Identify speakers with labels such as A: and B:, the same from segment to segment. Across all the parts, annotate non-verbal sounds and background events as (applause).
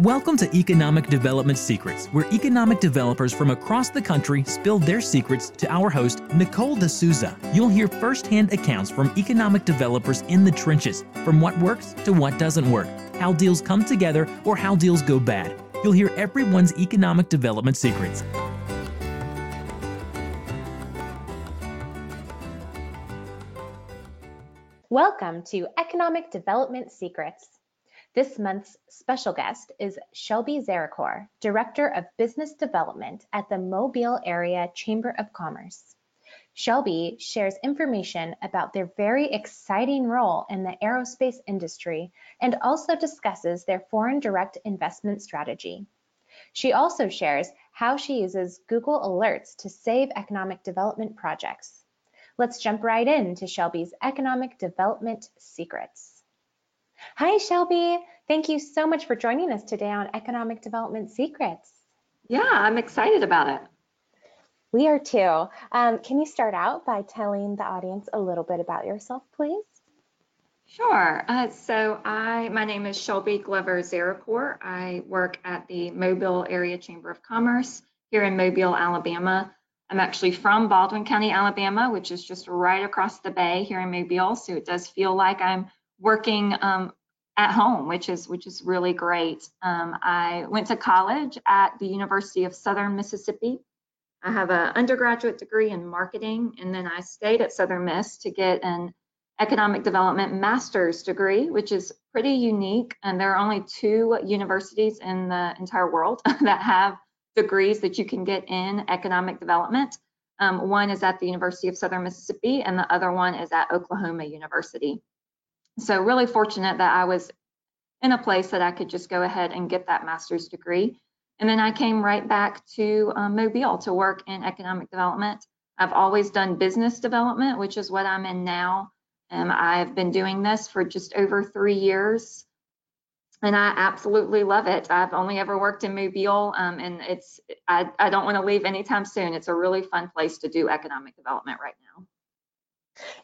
A: Welcome to Economic Development Secrets, where economic developers from across the country spill their secrets to our host, Nicole D'Souza. You'll hear firsthand accounts from economic developers in the trenches, from what works to what doesn't work, how deals come together or how deals go bad. You'll hear everyone's economic development secrets.
B: Welcome to Economic Development Secrets. This month's special guest is Shelby Zarecor, Director of Business Development at the Mobile Area Chamber of Commerce. Shelby shares information about their very exciting role in the aerospace industry and also discusses their foreign direct investment strategy. She also shares how she uses Google Alerts to save economic development projects. Let's jump right into Shelby's economic development secrets. Hi, Shelby. Thank you so much for joining us today on Economic Development Secrets.
C: Yeah, I'm excited about it.
B: We are too. Um, can you start out by telling the audience a little bit about yourself, please?
C: Sure. Uh, so I, my name is Shelby Glover Zarecor. I work at the Mobile Area Chamber of Commerce here in Mobile, Alabama. I'm actually from Baldwin County, Alabama, which is just right across the bay here in Mobile. So it does feel like I'm working um, at home, which is which is really great. Um, I went to college at the University of Southern Mississippi. I have an undergraduate degree in marketing, and then I stayed at Southern Miss to get an economic development master's degree, which is pretty unique. And there are only two universities in the entire world (laughs) that have degrees that you can get in economic development. Um, one is at the University of Southern Mississippi, and the other one is at Oklahoma University. So really fortunate that I was in a place that I could just go ahead and get that master's degree. And then I came right back to um, Mobile to work in economic development. I've always done business development, which is what I'm in now. And I've been doing this for just over three years. And I absolutely love it. I've only ever worked in Mobile, um, and it's I, I don't want to leave anytime soon. It's a really fun place to do economic development right now.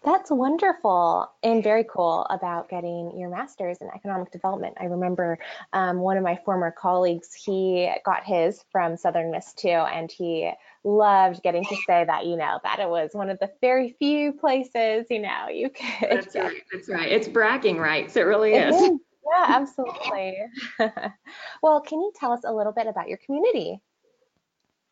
B: That's wonderful and very cool about getting your master's in economic development. I remember um, one of my former colleagues, he got his from Southern Miss too, and he loved getting to say that, you know, that it was one of the very few places, you know, you could.
C: That's get. right. That's right. It's bragging rights. It really is. It is.
B: Yeah, absolutely. (laughs) well, can you tell us a little bit about your community?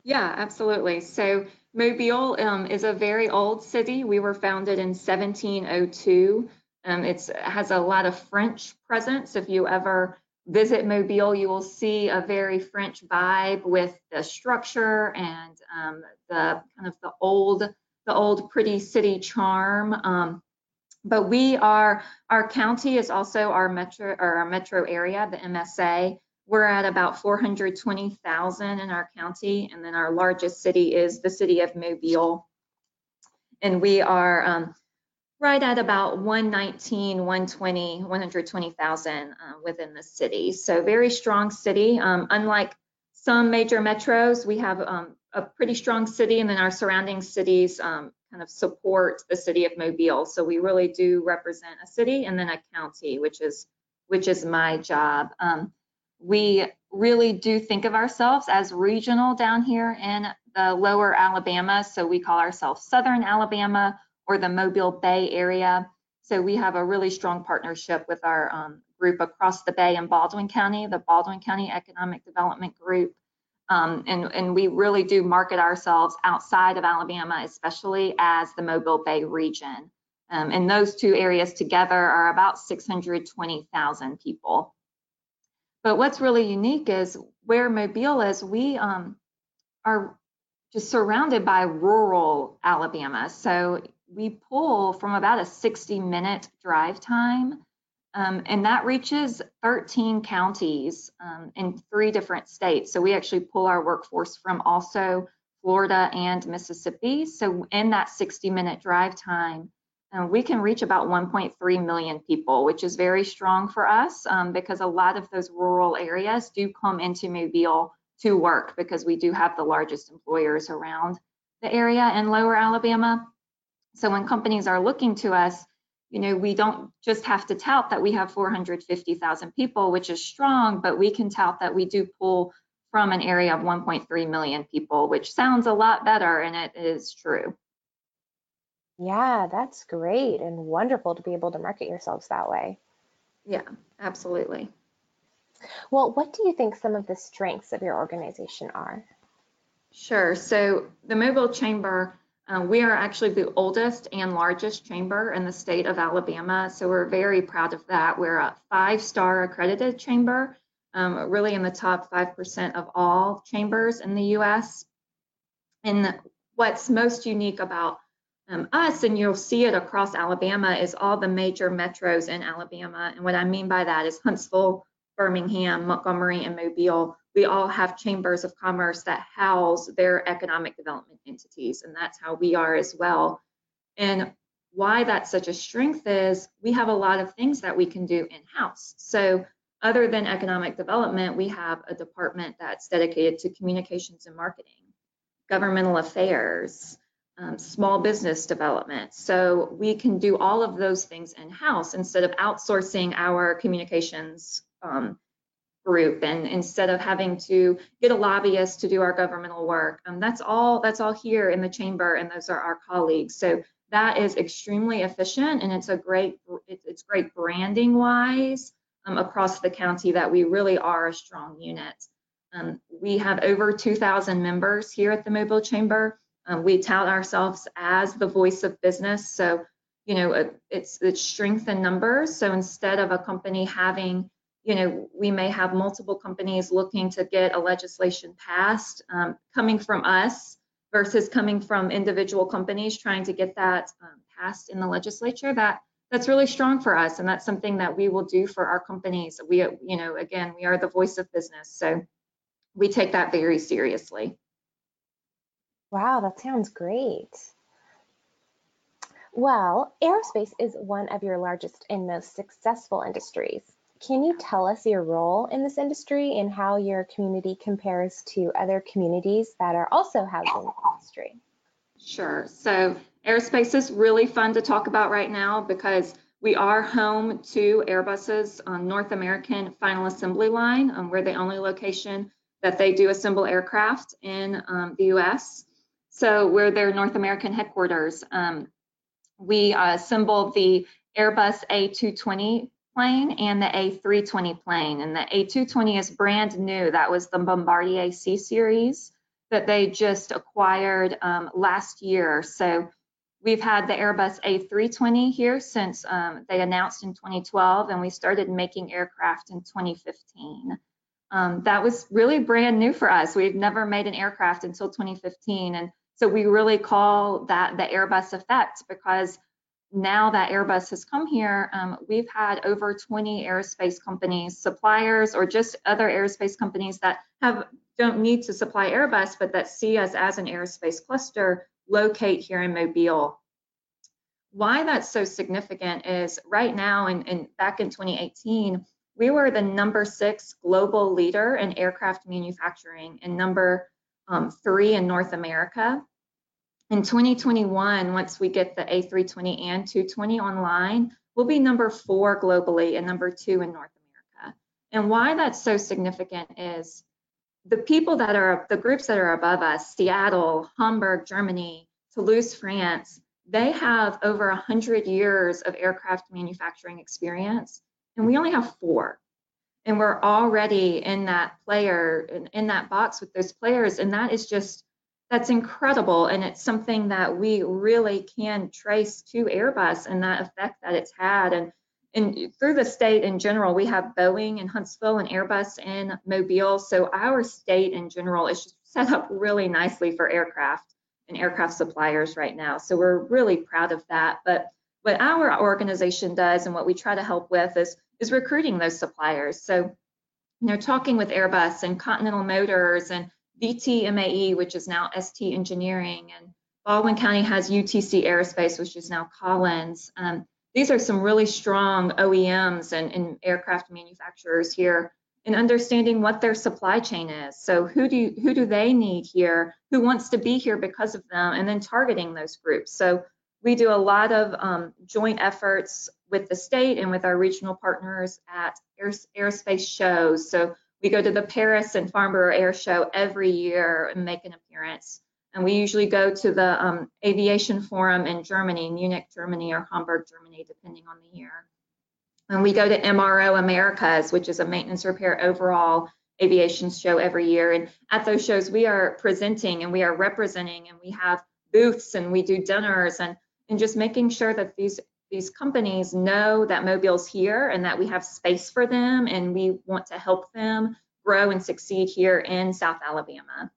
C: Yeah, absolutely. So Mobile um, is a very old city. We were founded in 1702. Um, it has a lot of French presence. If you ever visit Mobile, you will see a very French vibe with the structure and um, the kind of the old, the old pretty city charm. Um, but we are, our county is also our metro or our metro area, the MSA. We're at about 420,000 in our county, and then our largest city is the city of Mobile. And we are um, right at about 119, 120, 120,000 uh, within the city. So very strong city. Um, unlike some major metros, we have um, a pretty strong city, and then our surrounding cities um, kind of support the city of Mobile. So we really do represent a city and then a county, which is which is my job. Um, we really do think of ourselves as regional down here in the lower Alabama. So we call ourselves Southern Alabama or the Mobile Bay area. So we have a really strong partnership with our um, group across the bay in Baldwin County, the Baldwin County Economic Development Group. Um, and, and we really do market ourselves outside of Alabama, especially as the Mobile Bay region. Um, and those two areas together are about 620,000 people. But what's really unique is where Mobile is, we um, are just surrounded by rural Alabama. So we pull from about a 60 minute drive time, um, and that reaches 13 counties um, in three different states. So we actually pull our workforce from also Florida and Mississippi. So in that 60 minute drive time, uh, we can reach about 1.3 million people, which is very strong for us um, because a lot of those rural areas do come into Mobile to work because we do have the largest employers around the area in lower Alabama. So when companies are looking to us, you know, we don't just have to tout that we have 450,000 people, which is strong, but we can tout that we do pull from an area of 1.3 million people, which sounds a lot better, and it is true.
B: Yeah, that's great and wonderful to be able to market yourselves that way.
C: Yeah, absolutely.
B: Well, what do you think some of the strengths of your organization are?
C: Sure. So the Mobile Chamber uh, we are actually the oldest and largest chamber in the state of Alabama, so we're very proud of that. We're a five-star accredited chamber, um, really in the top 5% of all chambers in the US. And what's most unique about um, us, and you'll see it across Alabama, is all the major metros in Alabama. And what I mean by that is Huntsville, Birmingham, Montgomery, and Mobile we all have chambers of commerce that house their economic development entities, and that's how we are as well. And why that's such a strength is we have a lot of things that we can do in-house. So other than economic development, we have a department that's dedicated to communications and marketing, governmental affairs, um, small business development. So we can do all of those things in-house instead of outsourcing our communications um, group and instead of having to get a lobbyist to do our governmental work um, that's all that's all here in the chamber and those are our colleagues so that is extremely efficient and it's a great it's great branding wise um, across the county that we really are a strong unit um, we have over 2,000 members here at the Mobile Chamber. Um, we tout ourselves as the voice of business. So, you know, it's it's strength in numbers. So instead of a company having you know, we may have multiple companies looking to get a legislation passed um, coming from us versus coming from individual companies trying to get that um, passed in the legislature. That that's really strong for us, and that's something that we will do for our companies. We, you know, again, we are the voice of business, so we take that very seriously.
B: Wow, that sounds great. Well, aerospace is one of your largest and most successful industries. Can you tell us your role in this industry and how your community compares to other communities that are also housing industry?
C: Sure. So aerospace is really fun to talk about right now because we are home to Airbus's um, North American final assembly line. Um, we're the only location that they do assemble aircraft in um, the US. So we're their North American headquarters. Um, we uh, assemble the Airbus A220 plane and the A320 plane. And the A220 is brand new. That was the Bombardier C series that they just acquired um, last year. So we've had the Airbus A320 here since um, they announced in 2012, and we started making aircraft in 2015. Um, that was really brand new for us. We've never made an aircraft until 2015. And so we really call that the Airbus effect because now that Airbus has come here, um, we've had over 20 aerospace companies, suppliers, or just other aerospace companies that have don't need to supply Airbus, but that see us as an aerospace cluster locate here in Mobile. Why that's so significant is right now and, and back in 2018, we were the number six global leader in aircraft manufacturing and number um, three in North America. In 2021, once we get the A320 and 220 online, we'll be number four globally and number two in North America. And why that's so significant is the people that are, the groups that are above us, Seattle, Hamburg, Germany, Toulouse, France, they have over 100 years of aircraft manufacturing experience, and we only have four. And we're already in that player, in, in that box with those players, and that is just that's incredible. And it's something that we really can trace to Airbus and that effect that it's had. And, and through the state in general, we have Boeing and Huntsville and Airbus in Mobile. So our state in general is just set up really nicely for aircraft and aircraft suppliers right now. So we're really proud of that. But what our organization does and what we try to help with is, is recruiting those suppliers. So, you know, talking with Airbus and Continental Motors and VTMAE, which is now ST Engineering, and Baldwin County has UTC Aerospace, which is now Collins. Um, these are some really strong OEMs and, and, aircraft manufacturers here in understanding what their supply chain is. So who do you, who do they need here? Who wants to be here because of them? And then targeting those groups. So we do a lot of um, joint efforts with the state and with our regional partners at air, aerospace shows. So we go to the Paris and Farnborough Air Show every year and make an appearance. And we usually go to the um, Aviation Forum in Germany, Munich, Germany, or Hamburg, Germany, depending on the year. And we go to MRO Americas, which is a maintenance repair overhaul aviation show every year. And at those shows, we are presenting and we are representing and we have booths and we do dinners and and just making sure that these these companies know that Mobile's here and that we have space for them and we want to help them grow and succeed here in South Alabama.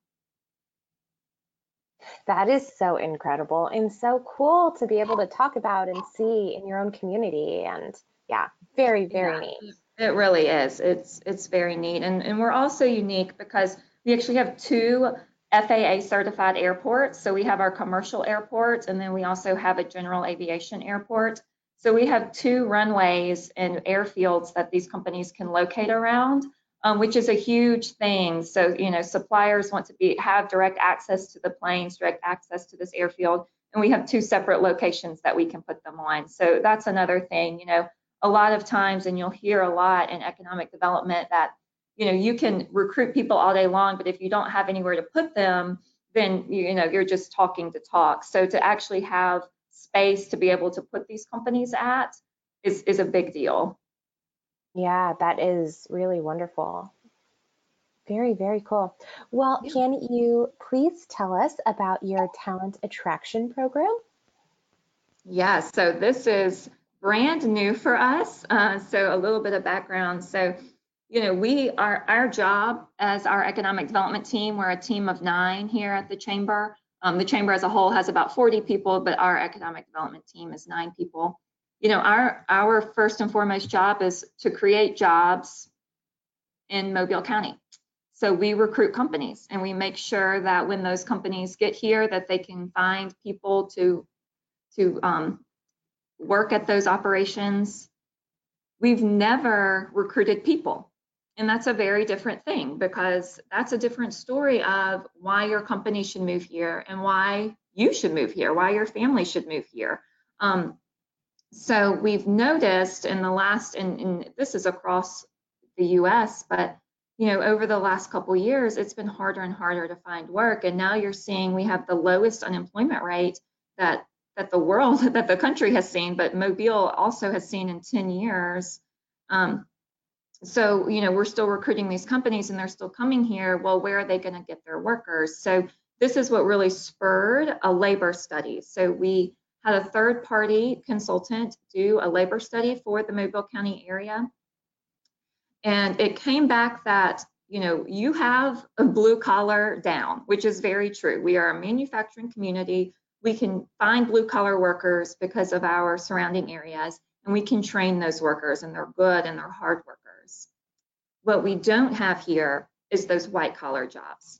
B: That is so incredible and so cool to be able to talk about and see in your own community. And yeah, very, very yeah, neat.
C: It really is. It's it's very neat. And and we're also unique because we actually have two FAA certified airports. So we have our commercial airports and then we also have a general aviation airport. So we have two runways and airfields that these companies can locate around, um, which is a huge thing. So, you know, suppliers want to be have direct access to the planes, direct access to this airfield, and we have two separate locations that we can put them on. So that's another thing, you know, a lot of times, and you'll hear a lot in economic development that you know you can recruit people all day long but if you don't have anywhere to put them then you know you're just talking to talk. So to actually have space to be able to put these companies at is is a big deal.
B: Yeah that is really wonderful. Very very cool. Well can you please tell us about your talent attraction program?
C: Yeah so this is brand new for us uh, so a little bit of background. So you know, we are our job as our economic development team. We're a team of nine here at the chamber. Um, the chamber as a whole has about 40 people, but our economic development team is nine people. You know, our our first and foremost job is to create jobs in Mobile County. So we recruit companies and we make sure that when those companies get here, that they can find people to to um, work at those operations. We've never recruited people. And that's a very different thing because that's a different story of why your company should move here and why you should move here, why your family should move here. Um, so we've noticed in the last, and, and, this is across the US, but you know, over the last couple years, it's been harder and harder to find work. And now you're seeing we have the lowest unemployment rate that that the world, (laughs) that the country has seen, but Mobile also has seen in 10 years. Um, so you know we're still recruiting these companies and they're still coming here. Well where are they going to get their workers? So this is what really spurred a labor study. So we had a third party consultant do a labor study for the mobile county area. And it came back that you know you have a blue collar down which is very true. We are a manufacturing community. We can find blue collar workers because of our surrounding areas and we can train those workers and they're good and they're hard workers what we don't have here is those white collar jobs.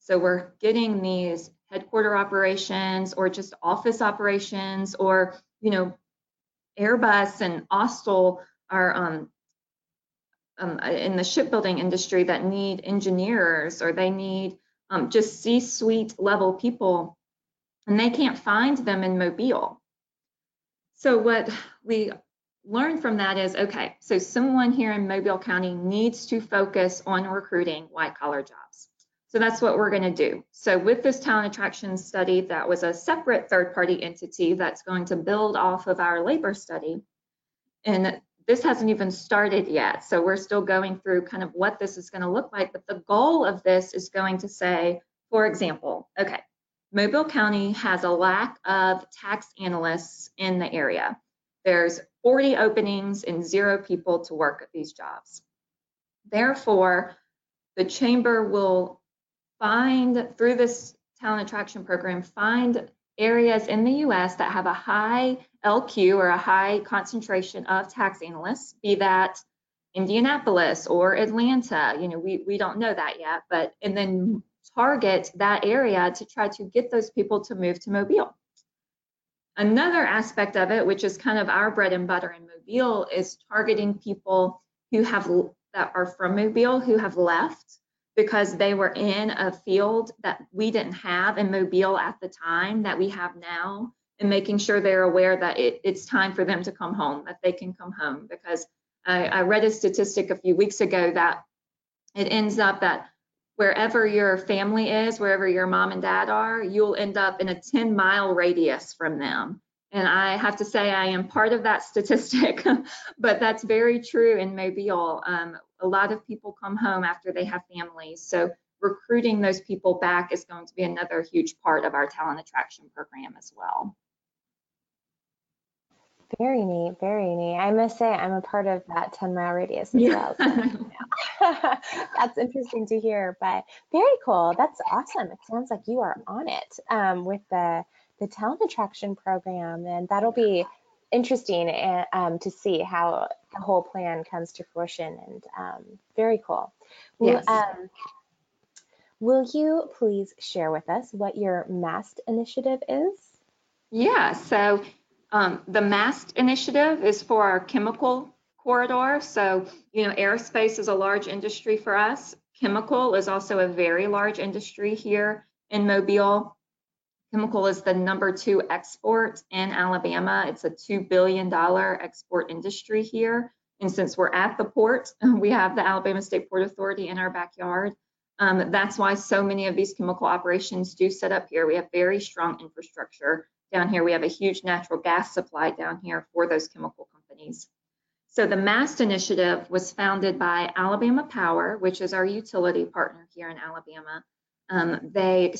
C: So we're getting these headquarter operations or just office operations or, you know, Airbus and Austal are um, um, in the shipbuilding industry that need engineers or they need um, just C-suite level people and they can't find them in Mobile. So what we learn from that is okay, so someone here in Mobile County needs to focus on recruiting white collar jobs. So that's what we're going to do. So with this talent attraction study, that was a separate third party entity that's going to build off of our labor study. And this hasn't even started yet. So we're still going through kind of what this is going to look like. But the goal of this is going to say, for example, okay, Mobile County has a lack of tax analysts in the area. There's 40 openings and zero people to work at these jobs. Therefore, the chamber will find, through this talent attraction program, find areas in the US that have a high LQ or a high concentration of tax analysts, be that Indianapolis or Atlanta, you know, we, we don't know that yet, but, and then target that area to try to get those people to move to Mobile. Another aspect of it, which is kind of our bread and butter in Mobile, is targeting people who have that are from Mobile who have left because they were in a field that we didn't have in Mobile at the time that we have now. and making sure they're aware that it, it's time for them to come home, that they can come home. Because I, I read a statistic a few weeks ago that it ends up that wherever your family is, wherever your mom and dad are, you'll end up in a 10 mile radius from them. And I have to say, I am part of that (laughs) statistic, but that's very true in Mobile. Um, a lot of people come home after they have families. So recruiting those people back is going to be another huge part of our talent attraction program as well.
B: Very neat, very neat. I must say I'm a part of that 10 mile radius as yeah. well. So, (laughs) (laughs) That's interesting to hear, but very cool. That's awesome. It sounds like you are on it um, with the the talent attraction program, and that'll be interesting and, um, to see how the whole plan comes to fruition. And um, very cool. Yes. Um, will you please share with us what your MAST initiative is?
C: Yeah. So um, the MAST initiative is for our chemical corridor. So you know, aerospace is a large industry for us. Chemical is also a very large industry here in Mobile. Chemical is the number two export in Alabama. It's a $2 billion export industry here. And since we're at the port, (laughs) we have the Alabama State Port Authority in our backyard. Um, that's why so many of these chemical operations do set up here. We have very strong infrastructure down here. We have a huge natural gas supply down here for those chemical companies. So the MAST initiative was founded by Alabama Power, which is our utility partner here in Alabama. Um, they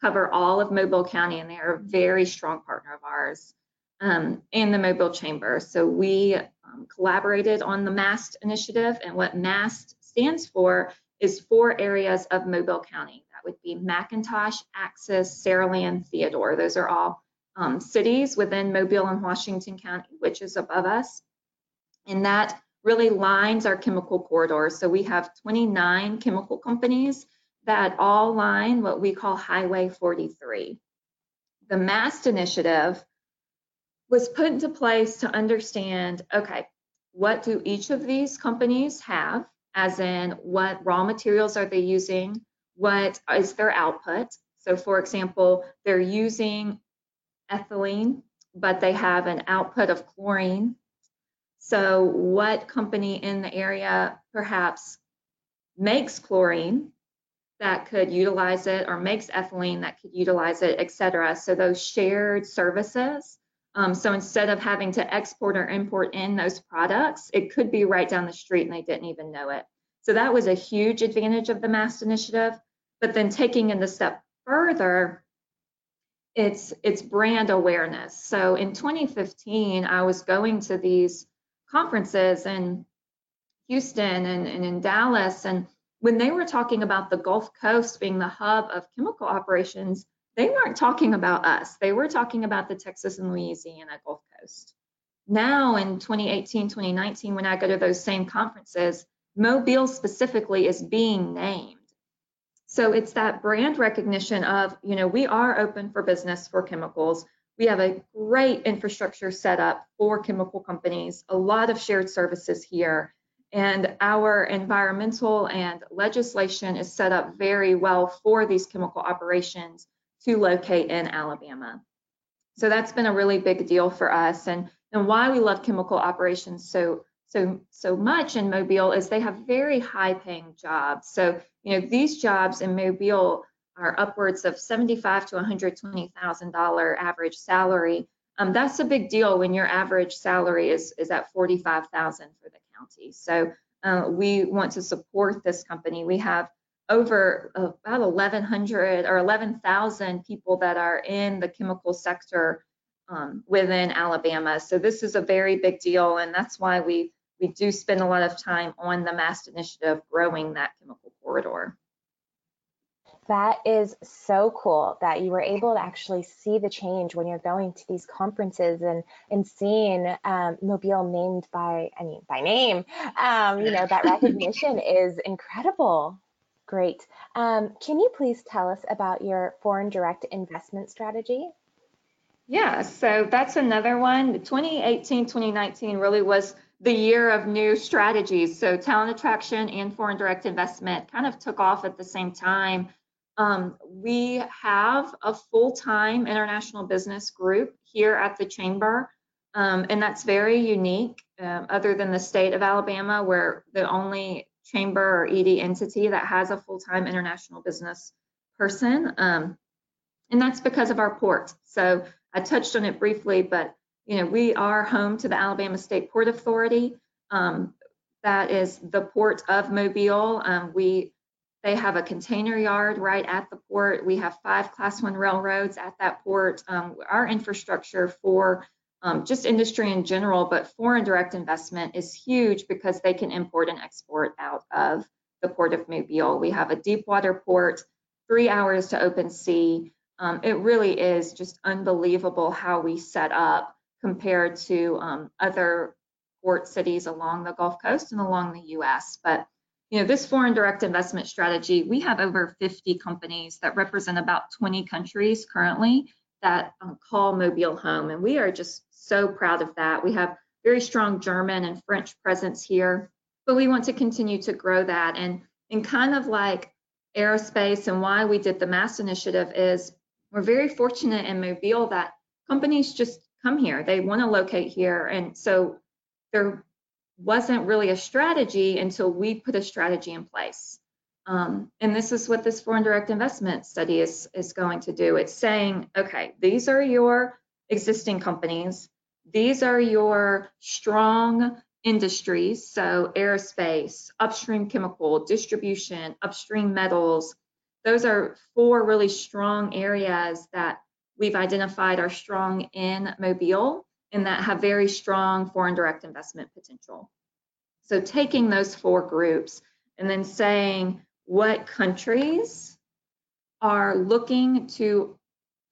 C: cover all of Mobile County, and they are a very strong partner of ours um, in the Mobile Chamber. So we um, collaborated on the MAST initiative, and what MAST stands for is four areas of Mobile County. That would be McIntosh, Axis, Saraland, Theodore. Those are all um, cities within Mobile and Washington County, which is above us. And that really lines our chemical corridors. So we have 29 chemical companies that all line what we call Highway 43. The MAST initiative was put into place to understand, okay, what do each of these companies have, as in what raw materials are they using, what is their output. So for example, they're using ethylene, but they have an output of chlorine. So what company in the area perhaps makes chlorine that could utilize it or makes ethylene that could utilize it, et cetera. So those shared services. Um, so instead of having to export or import in those products, it could be right down the street and they didn't even know it. So that was a huge advantage of the MAST initiative. But then taking it a step further, it's it's brand awareness. So in 2015, I was going to these conferences in Houston and, and in Dallas, and when they were talking about the Gulf Coast being the hub of chemical operations, they weren't talking about us. They were talking about the Texas and Louisiana Gulf Coast. Now in 2018, 2019, when I go to those same conferences, Mobile specifically is being named. So it's that brand recognition of, you know, we are open for business for chemicals. We have a great infrastructure set up for chemical companies, a lot of shared services here. And our environmental and legislation is set up very well for these chemical operations to locate in Alabama. So that's been a really big deal for us. And, and why we love chemical operations so so so much in Mobile is they have very high paying jobs. So you know these jobs in Mobile are upwards of 75 to 120 thousand dollar average salary. Um, that's a big deal when your average salary is is at 45,000 for the county. So uh, we want to support this company. We have over uh, about 1,100 or 11,000 people that are in the chemical sector um, within Alabama. So this is a very big deal, and that's why we we do spend a lot of time on the MAST initiative growing that chemical corridor.
B: That is so cool that you were able to actually see the change when you're going to these conferences and and seeing um, Mobile named by I mean by name. Um, you know that (laughs) recognition is incredible. Great. Um, can you please tell us about your foreign direct investment strategy?
C: Yeah, so that's another one. 2018, 2019 really was the year of new strategies. So talent attraction and foreign direct investment kind of took off at the same time. Um, we have a full-time international business group here at the Chamber, um, and that's very unique, um, other than the state of Alabama, where the only chamber or ED entity that has a full-time international business person. Um, and that's because of our port. So I touched on it briefly, but you know, we are home to the Alabama State Port Authority. Um, that is the port of Mobile. Um, we they have a container yard right at the port. We have five class one railroads at that port. Um, our infrastructure for um, just industry in general, but foreign direct investment is huge because they can import and export out of the port of Mobile. We have a deep water port, three hours to open sea. Um, it really is just unbelievable how we set up compared to um, other port cities along the Gulf Coast and along the US. But you know, this foreign direct investment strategy, we have over 50 companies that represent about 20 countries currently that um, call Mobile home. And we are just so proud of that. We have very strong German and French presence here, but we want to continue to grow that. And, and kind of like aerospace and why we did the MAST initiative is we're very fortunate in Mobile that companies just come here. They want to locate here. And so there wasn't really a strategy until we put a strategy in place. Um, and this is what this foreign direct investment study is, is going to do. It's saying, okay, these are your existing companies. These are your strong industries. So aerospace, upstream chemical, distribution, upstream metals. Those are four really strong areas that we've identified are strong in Mobile and that have very strong foreign direct investment potential. So taking those four groups and then saying what countries are looking to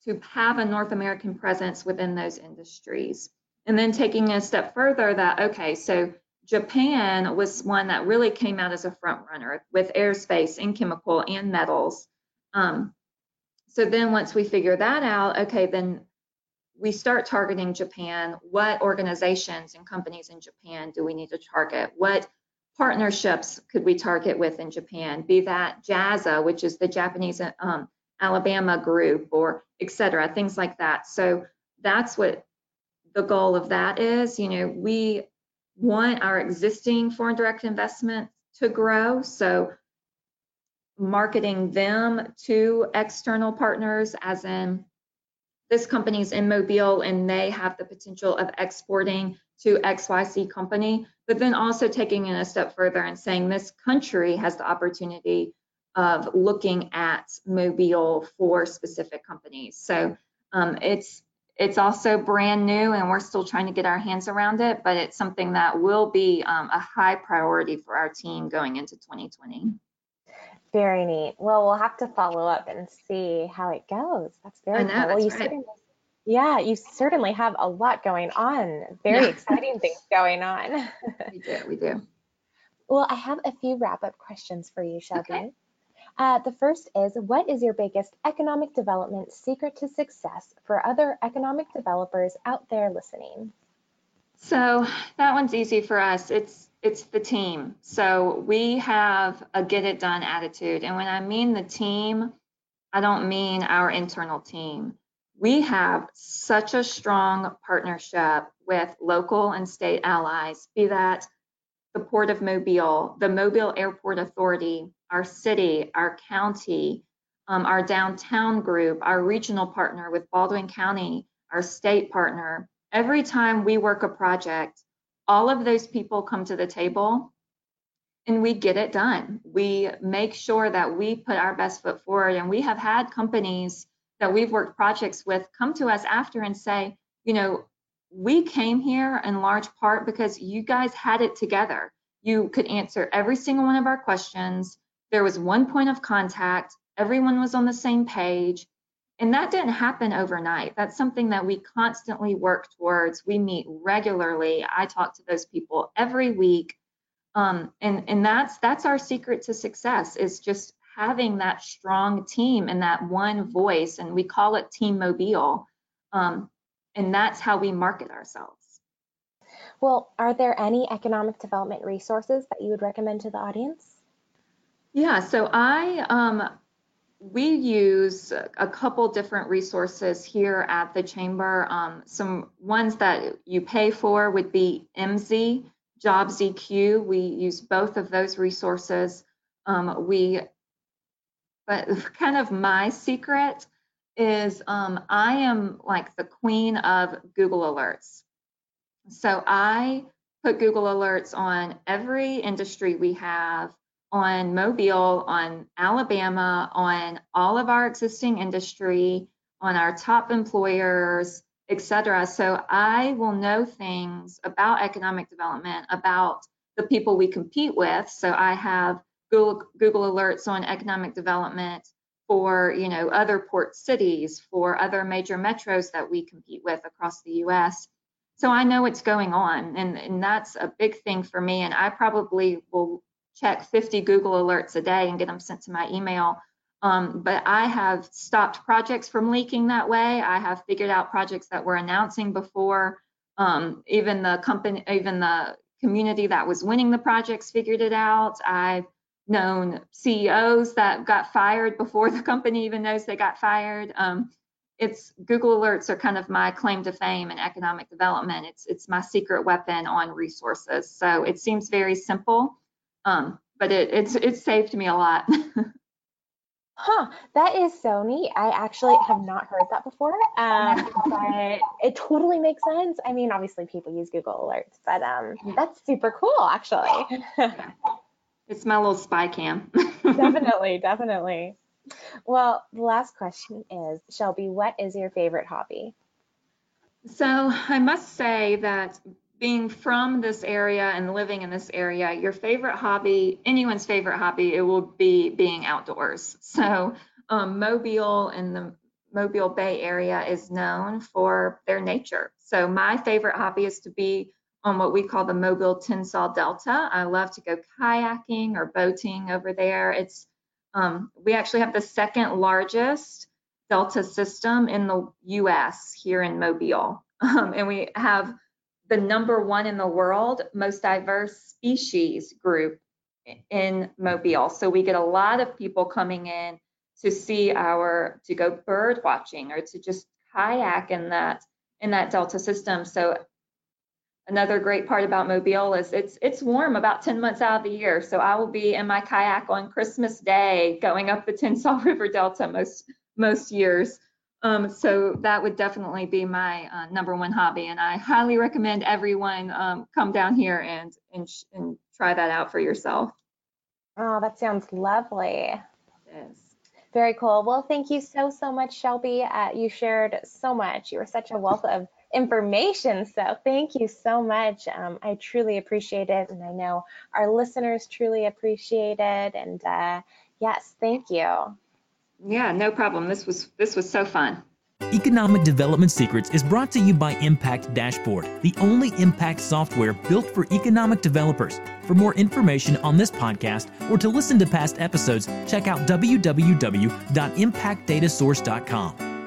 C: to have a North American presence within those industries. And then taking a step further that, okay, so Japan was one that really came out as a front runner with aerospace and chemical and metals. Um, so then once we figure that out, okay, then we start targeting Japan. What organizations and companies in Japan do we need to target? What partnerships could we target with in Japan? Be that JASA, which is the Japanese um, Alabama group, or et cetera, things like that. So that's what the goal of that is. You know, we want our existing foreign direct investment to grow. So marketing them to external partners, as in this company's in Mobile and they have the potential of exporting to XYZ company, but then also taking it a step further and saying this country has the opportunity of looking at Mobile for specific companies. So um, it's it's also brand new and we're still trying to get our hands around it, but it's something that will be um, a high priority for our team going into 2020.
B: Very neat. Well, we'll have to follow up and see how it goes. That's very
C: know,
B: cool.
C: Well,
B: you
C: right.
B: certainly, yeah, you certainly have a lot going on. Very
C: yeah.
B: exciting (laughs) things going on.
C: we do, we do.
B: Well, I have a few wrap-up questions for you, Shelby.
C: Okay.
B: Uh, the first is, what is your biggest economic development secret to success for other economic developers out there listening?
C: So that one's easy for us. It's it's the team. So we have a get it done attitude. And when I mean the team, I don't mean our internal team. We have such a strong partnership with local and state allies, be that the Port of Mobile, the Mobile Airport Authority, our city, our county, um, our downtown group, our regional partner with Baldwin County, our state partner. Every time we work a project, all of those people come to the table and we get it done. We make sure that we put our best foot forward. And we have had companies that we've worked projects with come to us after and say, you know, we came here in large part because you guys had it together. You could answer every single one of our questions. There was one point of contact. Everyone was on the same page. And that didn't happen overnight. That's something that we constantly work towards. We meet regularly. I talk to those people every week. Um, and, and that's that's our secret to success is just having that strong team and that one voice. And we call it Team Mobile. Um, and that's how we market ourselves.
B: Well, are there any economic development resources that you would recommend to the audience?
C: Yeah, so I um, we use a couple different resources here at the chamber. Um, some ones that you pay for would be Emsi, Jobs. We use both of those resources. Um, we, but (laughs) kind of my secret is um, I am like the queen of Google Alerts. So I put Google Alerts on every industry we have on Mobile, on Alabama, on all of our existing industry, on our top employers, et cetera. So I will know things about economic development, about the people we compete with. So I have Google, Google alerts on economic development for you know other port cities, for other major metros that we compete with across the U.S. So I know what's going on, and, and that's a big thing for me. And I probably will check 50 Google alerts a day and get them sent to my email. Um, but I have stopped projects from leaking that way. I have figured out projects that we're announcing before um, even the company, even the community that was winning the projects figured it out. I've known CEOs that got fired before (laughs) the company even knows they got fired. Um, it's Google Alerts are kind of my claim to fame in economic development. It's it's my secret weapon on resources. So it seems very simple, um, but it, it's it's saved me a lot. (laughs)
B: Huh, that is so neat. I actually have not heard that before, um, (laughs) but it totally makes sense. I mean, obviously people use Google Alerts, but um, that's super cool, actually. (laughs)
C: it's my little spy cam.
B: definitely, definitely. Well, the last question is, Shelby, what is your favorite hobby?
C: So I must say that being from this area and living in this area, your favorite hobby, anyone's favorite hobby, it will be being outdoors. So um, Mobile and the Mobile Bay area is known for their nature. So my favorite hobby is to be on what we call the Mobile Tensaw Delta. I love to go kayaking or boating over there. It's um, we actually have the second largest delta system in the U.S. here in Mobile, (laughs) um, and we have the number one in the world most diverse species group in Mobile. So we get a lot of people coming in to see our to go bird watching or to just kayak in that in that delta system. So another great part about Mobile is it's it's warm about 10 months out of the year. So I will be in my kayak on Christmas Day going up the Tensaw (laughs) River Delta most most years. Um, so that would definitely be my uh, number one hobby, and I highly recommend everyone um, come down here and, and and try that out for yourself.
B: Oh, that sounds lovely.
C: Yes.
B: Very cool. Well, thank you so so much, Shelby. Uh, you shared so much. You were such a wealth of information. So thank you so much. Um, I truly appreciate it, and I know our listeners truly appreciate it. And uh, yes, thank you.
C: Yeah, no problem. This was this was so fun.
A: Economic Development Secrets is brought to you by Impact Dashboard, the only impact software built for economic developers. For more information on this podcast or to listen to past episodes, check out www.impactdatasource.com.